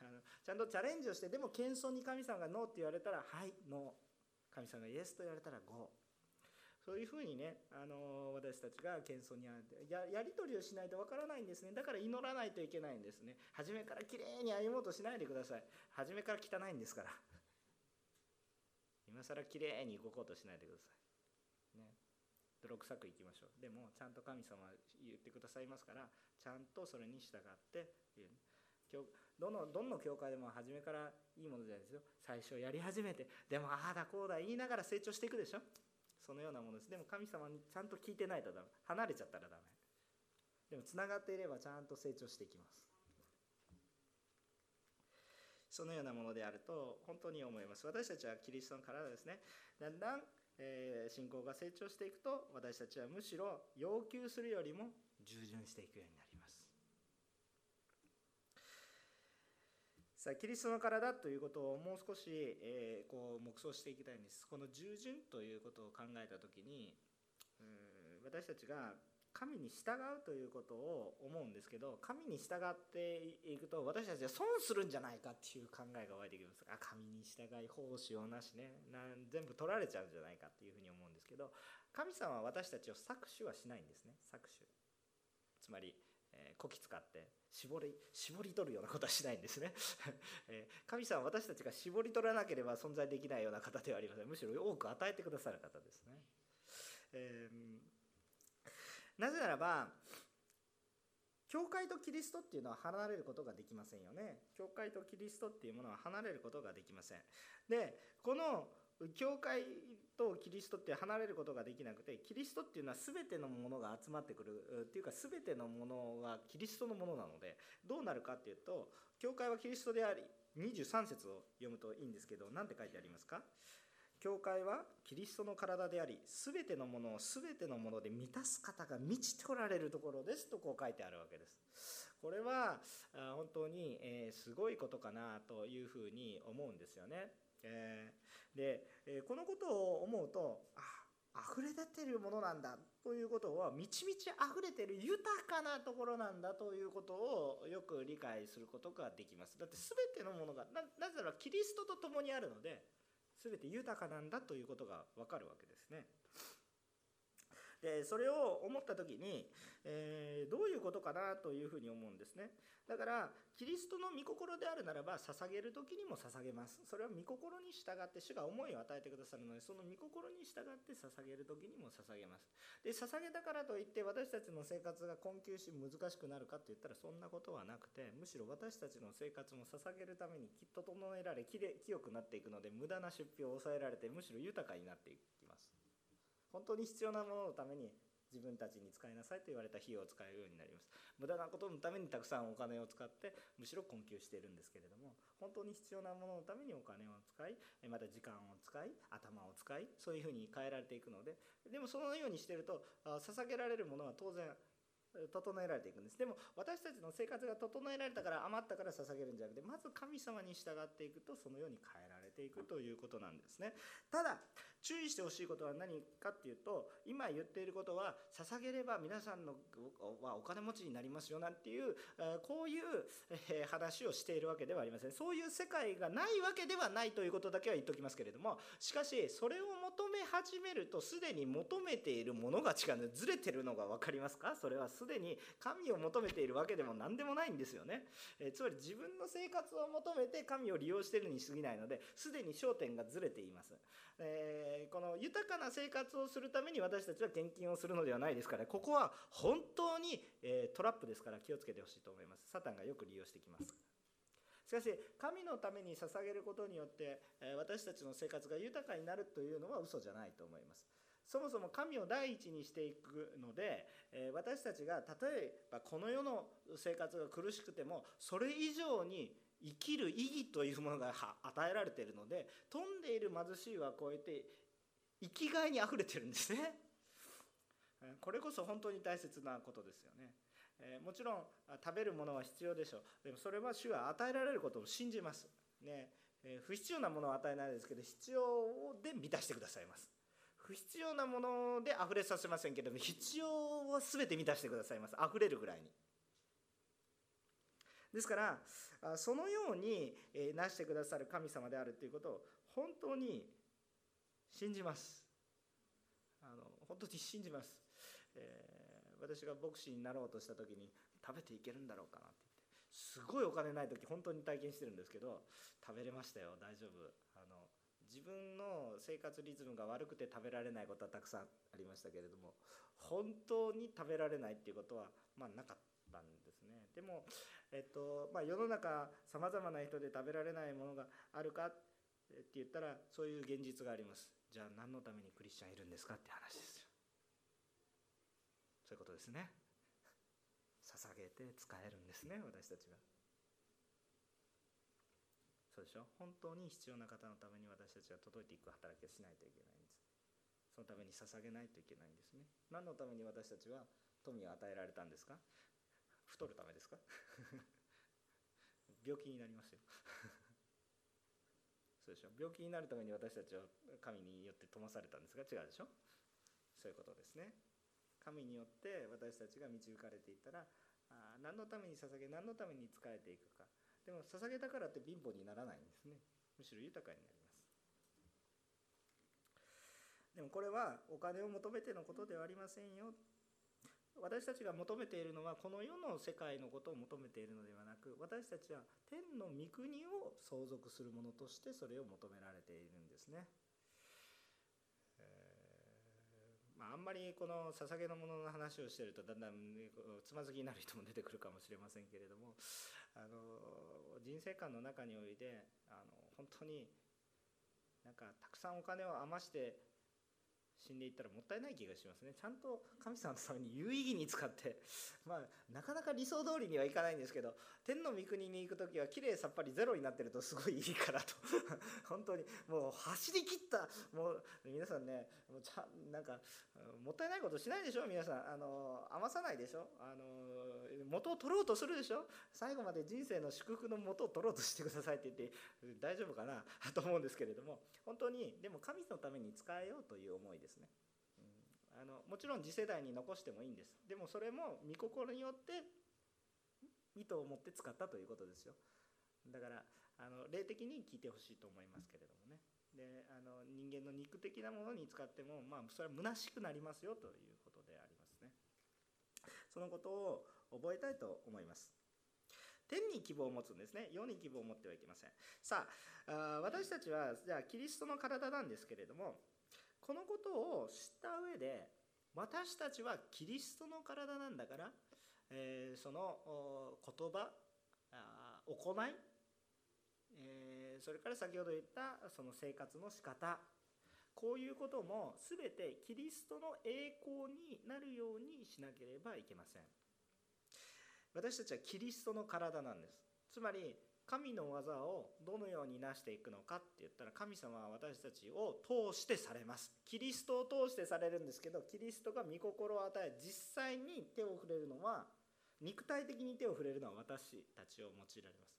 あのちゃんとチャレンジをしてでも謙遜に神様がノーって言われたらはいノー。神様がイエスと言われたらゴー。そういうふうにね、あの私たちが謙遜にあってややり取りをしないとわからないんですね。だから祈らないといけないんですね。初めからきれいに歩もうとしないでください。初めから汚いんですから。今更きれいに動こうとしないでください。ね。泥臭くいきましょう。でもちゃんと神様言ってくださいますからちゃんとそれに従って今日どのどの教会でも初めからいいものじゃないですよ。最初やり始めてでもああだこうだ言いながら成長していくでしょ。そのようなものです。でも神様にちゃんと聞いてないとダメ。離れちゃったらダメ。でもつながっていればちゃんと成長していきます。そのようなものであると本当に思います。私たちはキリストの体ですね。だんだん、え、信仰が成長していくと私たちはむしろ要求するよりも従順していくようになりますさあキリストの体ということをもう少し、えー、こう黙想していきたいんです。この従順ということを考えた時に私たちが神に従うということを思うんですけど神に従っていくと私たちは損するんじゃないかっていう考えが湧いてきます。あ神に従い奉仕をなしね。全部取られちゃうんじゃないかっていうふうに思うんですけど神様は私たちを搾取はしないんですね。搾取。つまりえー、こき使って絞り絞り取るようなことはしないんですね、えー、神様は私たちが絞り取らなければ存在できないような方ではありません。むしろ多く与えてくださる方ですね、えー、なぜならば教会とキリストっていうのは離れることができませんよね。教会とキリストっていうものは離れることができません。でこの教会とキリストって離れることができなくてキリストっていうのは全てのものが集まってくるっていうか全てのものがキリストのものなのでどうなるかっていうと教会はキリストであり23節を読むといいんですけど何て書いてありますか？教会はキリストの体であり全てのものを全てのもので満たす方が満ちておられるところですとこう書いてあるわけです。これは本当にすごいことかなというふうに思うんですよね。でこのことを思うとあ溢れ出てるものなんだということは満ち満ち溢れてる豊かなところなんだということをよく理解することができますだって全てのものがなぜならキリストと共にあるので全て豊かなんだということが分かるわけですね。でそれを思った時に、えー、どういうことかなというふうに思うんですね。だからキリストの御心であるならば捧げる時にも捧げます。それは御心に従って主が思いを与えてくださるのでその御心に従って捧げる時にも捧げます。で捧げたからといって私たちの生活が困窮し難しくなるかって言ったらそんなことはなくてむしろ私たちの生活も捧げるためにきっと整えられ清くなっていくので無駄な出費を抑えられてむしろ豊かになっていく。本当に必要なもののために自分たちに使いなさいと言われた費用を使えるようになります。無駄なことのためにたくさんお金を使ってむしろ困窮しているんですけれども本当に必要なもののためにお金を使いまた時間を使い頭を使いそういうふうに変えられていくのででもそのようにしていると捧げられるものは当然整えられていくんです。でも私たちの生活が整えられたから余ったから捧げるんじゃなくてまず神様に従っていくとそのように変えられていくということなんですね。ただ注意してほしいことは何かっていうと今言っていることは捧げれば皆さんのはお金持ちになりますよなんていうこういう話をしているわけではありません。そういう世界がないわけではないということだけは言っておきますけれどもしかしそれを求め始めるとすでに求めているものが違うずれてるのが分かりますか？それはすでに神を求めているわけでも何でもないんですよね、えつまり自分の生活を求めて神を利用しているに過ぎないのですでに焦点がずれています、えー、この豊かな生活をするために私たちは献金をするのではないですからここは本当に、えトラップですから気をつけてほしいと思います。サタンがよく利用してきます。しかし神のために捧げることによってえ私たちの生活が豊かになるというのは嘘じゃないと思います。そもそも神を第一にしていくのでえ私たちが例えばこの世の生活が苦しくてもそれ以上に生きる意義というものが与えられているので富んでいる貧しいは超えて生きがいにあふれてるんですね。これこそ本当に大切なことですよね。もちろん食べるものは必要でしょう。でもそれは主は与えられることを信じます。ね。不必要なものは与えないですけど必要で満たしてくださいます。不必要なもので溢れさせませんけれども必要は全て満たしてくださいます。溢れるぐらいに。ですからそのようになしてくださる神様であるということを本当に信じます。あの本当に信じます、えー私が牧師になろうとした時に食べていけるんだろうかなって言ってすごいお金ない時本当に体験してるんですけど食べれましたよ大丈夫。あの自分の生活リズムが悪くて食べられないことはたくさんありましたけれども本当に食べられないっていうことはまあなかったんですね。でも、えっとまあ、世の中さまざまな人で食べられないものがあるかってって言ったらそういう現実があります。じゃあ何のためにクリスチャンいるんですかって話ですよ。そういうことですね。捧げて使えるんですね私たちがそうでしょ？本当に必要な方のために私たちが届いていく働きをしないといけないんです。そのために捧げないといけないんですね。何のために私たちは富を与えられたんですか？太るためですか？病気になりますよ。そうでしょ。病気になるために私たちは神によって富まされたんですが違うでしょ。そういうことですね。神によって私たちが導かれていったらあ何のために捧げ何のために仕えていくか。でも捧げたからって貧乏にならないんですね。むしろ豊かになります。でもこれはお金を求めてのことではありませんよ。私たちが求めているのはこの世の世界のことを求めているのではなく私たちは天の御国を相続するものとしてそれを求められているんですね。まあ、あんまりこの捧げのものの話をしてるとだんだんつまずきになる人も出てくるかもしれませんけれどもあの人生観の中においてあの本当になんかたくさんお金を余して死んでいったらもったいない気がしますね。ちゃんと神様のために有意義に使って まあなかなか理想通りにはいかないんですけど天の御国に行く時はきれいさっぱりゼロになってるとすごいいいからと。本当にもう走り切った。もう皆さんねもうちゃなんかもったいないことしないでしょ？皆さん。あの余さないでしょ？あの元を取ろうとするでしょ？最後まで人生の祝福の元を取ろうとしてくださいって言って大丈夫かな？と思うんですけれども。本当にでも神のために使えようという思いですね、うん、あのもちろん次世代に残してもいいんです。でもそれも御心によって意図を持って使ったということですよ。だからあの霊的に聞いてほしいと思いますけれどもね。であの人間の肉的なものに使っても、まあ、それは虚しくなりますよということでありますね。そのことを覚えたいと思います。天に希望を持つんですね。世に希望を持ってはいけません。さあ私たちはじゃあキリストの体なんですけれどもこのことを知った上で私たちはキリストの体なんだから、えー、その言葉行い、えー、それから先ほど言ったその生活の仕方こういうことも全てキリストの栄光になるようにしなければいけません。私たちはキリストの体なんです。つまり神の技をどのように成していくのかって言ったら神様は私たちを通してされます。キリストを通してされるんですけどキリストが御心を与え実際に手を触れるのは肉体的に手を触れるのは私たちを用いられます。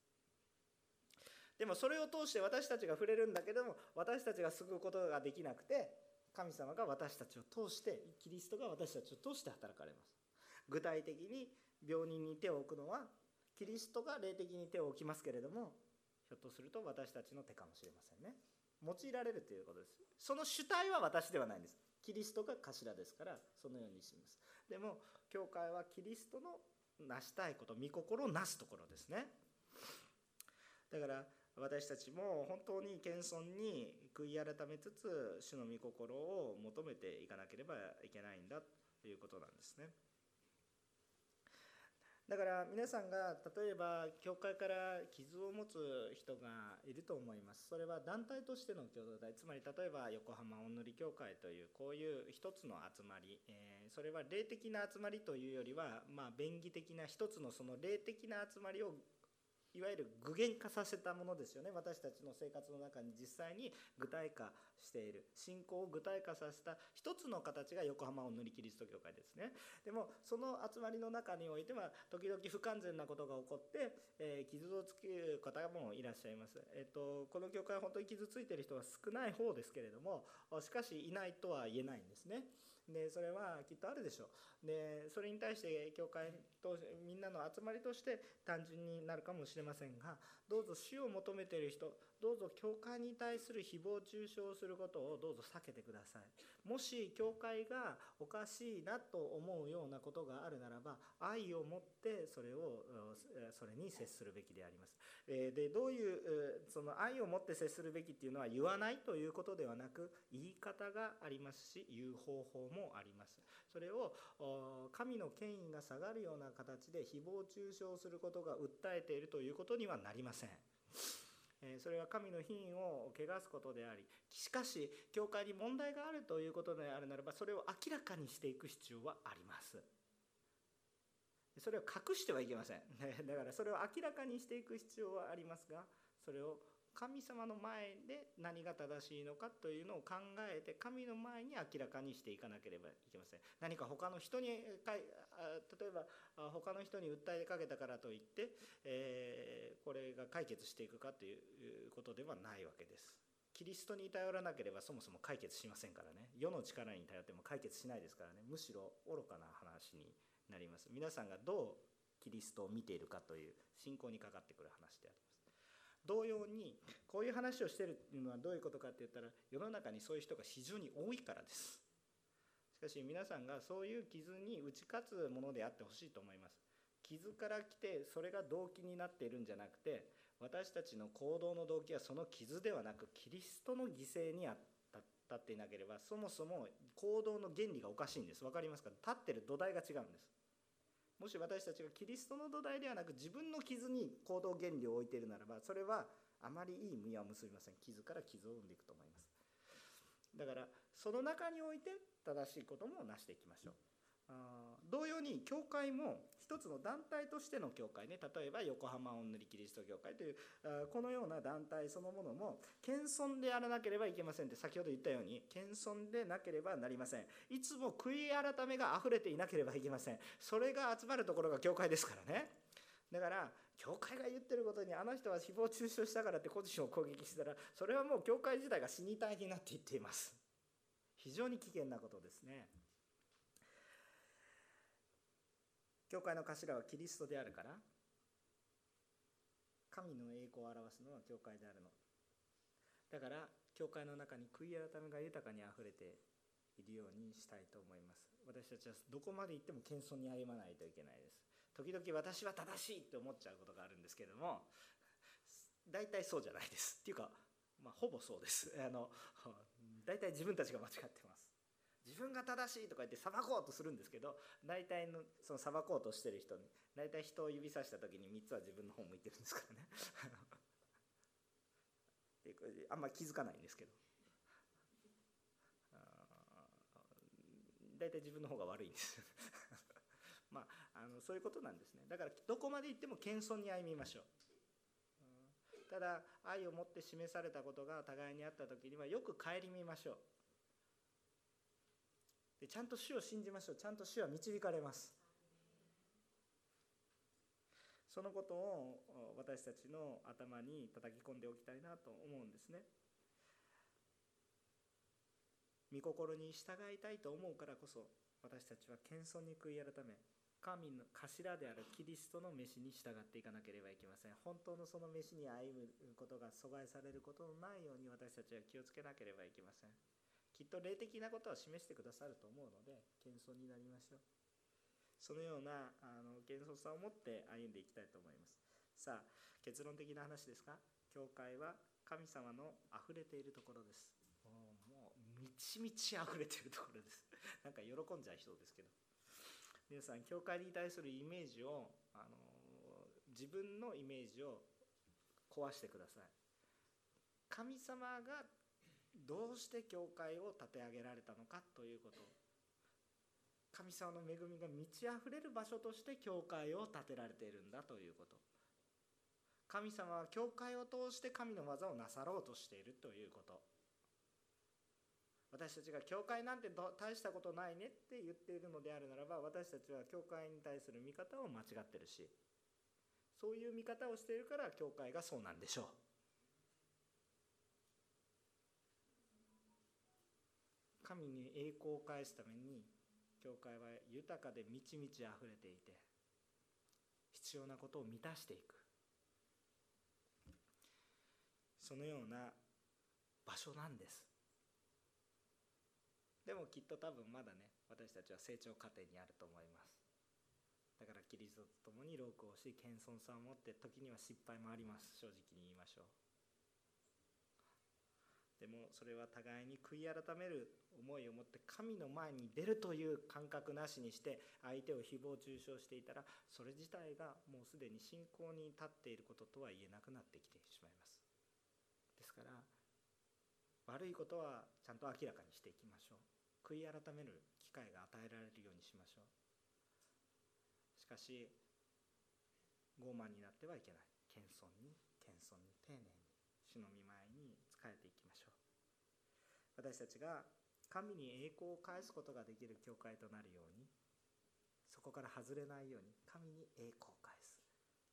でもそれを通して私たちが触れるんだけども私たちが救うことができなくて神様が私たちを通してキリストが私たちを通して働かれます。具体的に病人に手を置くのはキリストが霊的に手を置きますけれどもひょっとすると私たちの手かもしれませんね。用いられるということです。その主体は私ではないんです。キリストが頭ですからそのようにします。でも教会はキリストの成したいこと御心をなすところですね。だから私たちも本当に謙遜に悔い改めつつ主の御心を求めていかなければいけないんだということなんですね。だから皆さんが例えば教会から傷を持つ人がいると思います。それは団体としての共同体。つまり例えば横浜おんのり協会というこういう一つの集まり、えー、それは霊的な集まりというよりはまあ便宜的な一つのその霊的な集まりをいわゆる具現化させたものですよね。私たちの生活の中に実際に具体化している。信仰を具体化させた一つの形が横浜を塗りキリスト教会ですね。でもその集まりの中においては時々不完全なことが起こって、えー、傷をつける方もいらっしゃいます、えーと、この教会は本当に傷ついてる人は少ない方ですけれどもしかしいないとは言えないんですね。でそれはきっとあるでしょう。でそれに対して教会とみんなの集まりとして単純になるかもしれませんがどうぞ死を求めている人どうぞ教会に対する誹謗中傷をすることをどうぞ避けてください。もし教会がおかしいなと思うようなことがあるならば愛を持ってそれをそれに接するべきであります。でどういうその愛を持って接するべきっていうのは言わないということではなく言い方がありますし言う方法もあります。それを神の権威が下がるような形で誹謗中傷することが訴えているということにはなりません。それは神の品位を汚すことでありしかし教会に問題があるということであるならばそれを明らかにしていく必要はあります。それを隠してはいけません。だからそれを明らかにしていく必要はありますがそれを神様の前で何が正しいのかというのを考えて神の前に明らかにしていかなければいけません。何か他の人に例えば他の人に訴えかけたからといって、え、これが解決していくかということではないわけです。キリストに頼らなければそもそも解決しませんからね。世の力に頼っても解決しないですからね。むしろ愚かな話になります。皆さんがどうキリストを見ているかという信仰にかかってくる話であります。同様にこういう話をしてるっていうのはどういうことかって言ったら世の中にそういう人が非常に多いからです。しかし皆さんがそういう傷に打ち勝つものであってほしいと思います。傷から来てそれが動機になっているんじゃなくて私たちの行動の動機はその傷ではなくキリストの犠牲にあった立っていなければそもそも行動の原理がおかしいんです。分かりますか？立ってる土台が違うんです。もし私たちがキリストの土台ではなく自分の傷に行動原理を置いているならばそれはあまりいい実は結びません。傷から傷を生んでいくと思います。だからその中において正しいこともなしていきましょう。あ同様に教会も一つの団体としての教会ね。例えば横浜おんぬりキリスト教会というこのような団体そのものも謙遜でやらなければいけませんって先ほど言ったように謙遜でなければなりません。いつも悔い改めが溢れていなければいけません。それが集まるところが教会ですからね。だから教会が言ってることにあの人は誹謗中傷したからって個人を攻撃したらそれはもう教会自体が死に体になっていっています。非常に危険なことですね。教会の頭はキリストであるから神の栄光を表すのは教会であるの。だから教会の中に悔い改めが豊かにあふれているようにしたいと思います。私たちはどこまで行っても謙遜に歩まないといけないです。時々私は正しいって思っちゃうことがあるんですけれども大体そうじゃないです。っていうか、まあ、ほぼそうです。あの大体自分たちが間違ってます。自分が正しいとか言って裁こうとするんですけど大体のその裁こうとしてる人に大体人を指さした時に3つは自分の方向いてるんですからね。あんまり気づかないんですけど。大体自分の方が悪いんです まああのそういうことなんですね。だからどこまで行っても謙遜に歩みましょう。ただ愛を持って示されたことが互いにあった時にはよく顧みましょう。でちゃんと主を信じましょう。ちゃんと主は導かれます。そのことを私たちの頭に叩き込んでおきたいなと思うんですね。御心に従いたいと思うからこそ私たちは謙遜に悔い改め神の頭であるキリストの飯に従っていかなければいけません。本当のその飯に歩むことが阻害されることのないように私たちは気をつけなければいけません。きっと霊的なことを示してくださると思うので謙遜になりましょう。そのようなあの謙遜さを持って歩んでいきたいと思います。さあ結論的な話ですか？教会は神様の溢れているところです。もうみちみち溢れているところです。なんか喜んじゃいそうですけど。皆さん教会に対するイメージをあの自分のイメージを壊してください。神様がどうして教会を立て上げられたのかということ。神様の恵みが満ち溢れる場所として教会を建てられているんだということ。神様は教会を通して神の技をなさろうとしているということ。私たちが教会なんて大したことないねって言っているのであるならば私たちは教会に対する見方を間違ってるしそういう見方をしているから教会がそうなんでしょう。神に栄光を返すために教会は豊かで満ち満ち溢れていて必要なことを満たしていく。そのような場所なんです。でもきっと多分まだね私たちは成長過程にあると思います。だからキリストと共に労苦をし謙遜さを持って時には失敗もあります。正直に言いましょう。でもそれは互いに悔い改める思いを持って神の前に出るという感覚なしにして相手を誹謗中傷していたらそれ自体がもうすでに信仰に立っていることとは言えなくなってきてしまいます。ですから悪いことはちゃんと明らかにしていきましょう。悔い改める機会が与えられるようにしましょう。しかし傲慢になってはいけない。謙遜に謙遜に丁寧に主の御前に仕えていきましょう。私たちが神に栄光を返すことができる教会となるようにそこから外れないように神に栄光を返す。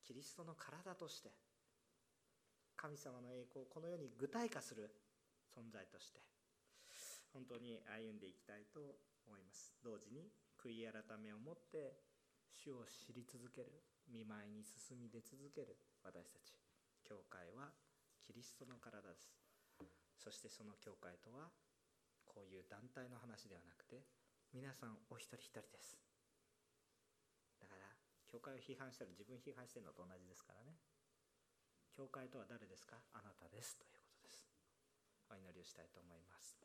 キリストの体として神様の栄光をこの世に具体化する存在として本当に歩んでいきたいと思います。同時に悔い改めを持って主を知り続ける見舞いに進み出続ける私たち教会はキリストの体です。そしてその教会とはこういう団体の話ではなくて皆さんお一人一人です。だから教会を批判したら自分批判してるのと同じですからね。教会とは誰ですか？あなたです。ということです。お祈りをしたいと思います。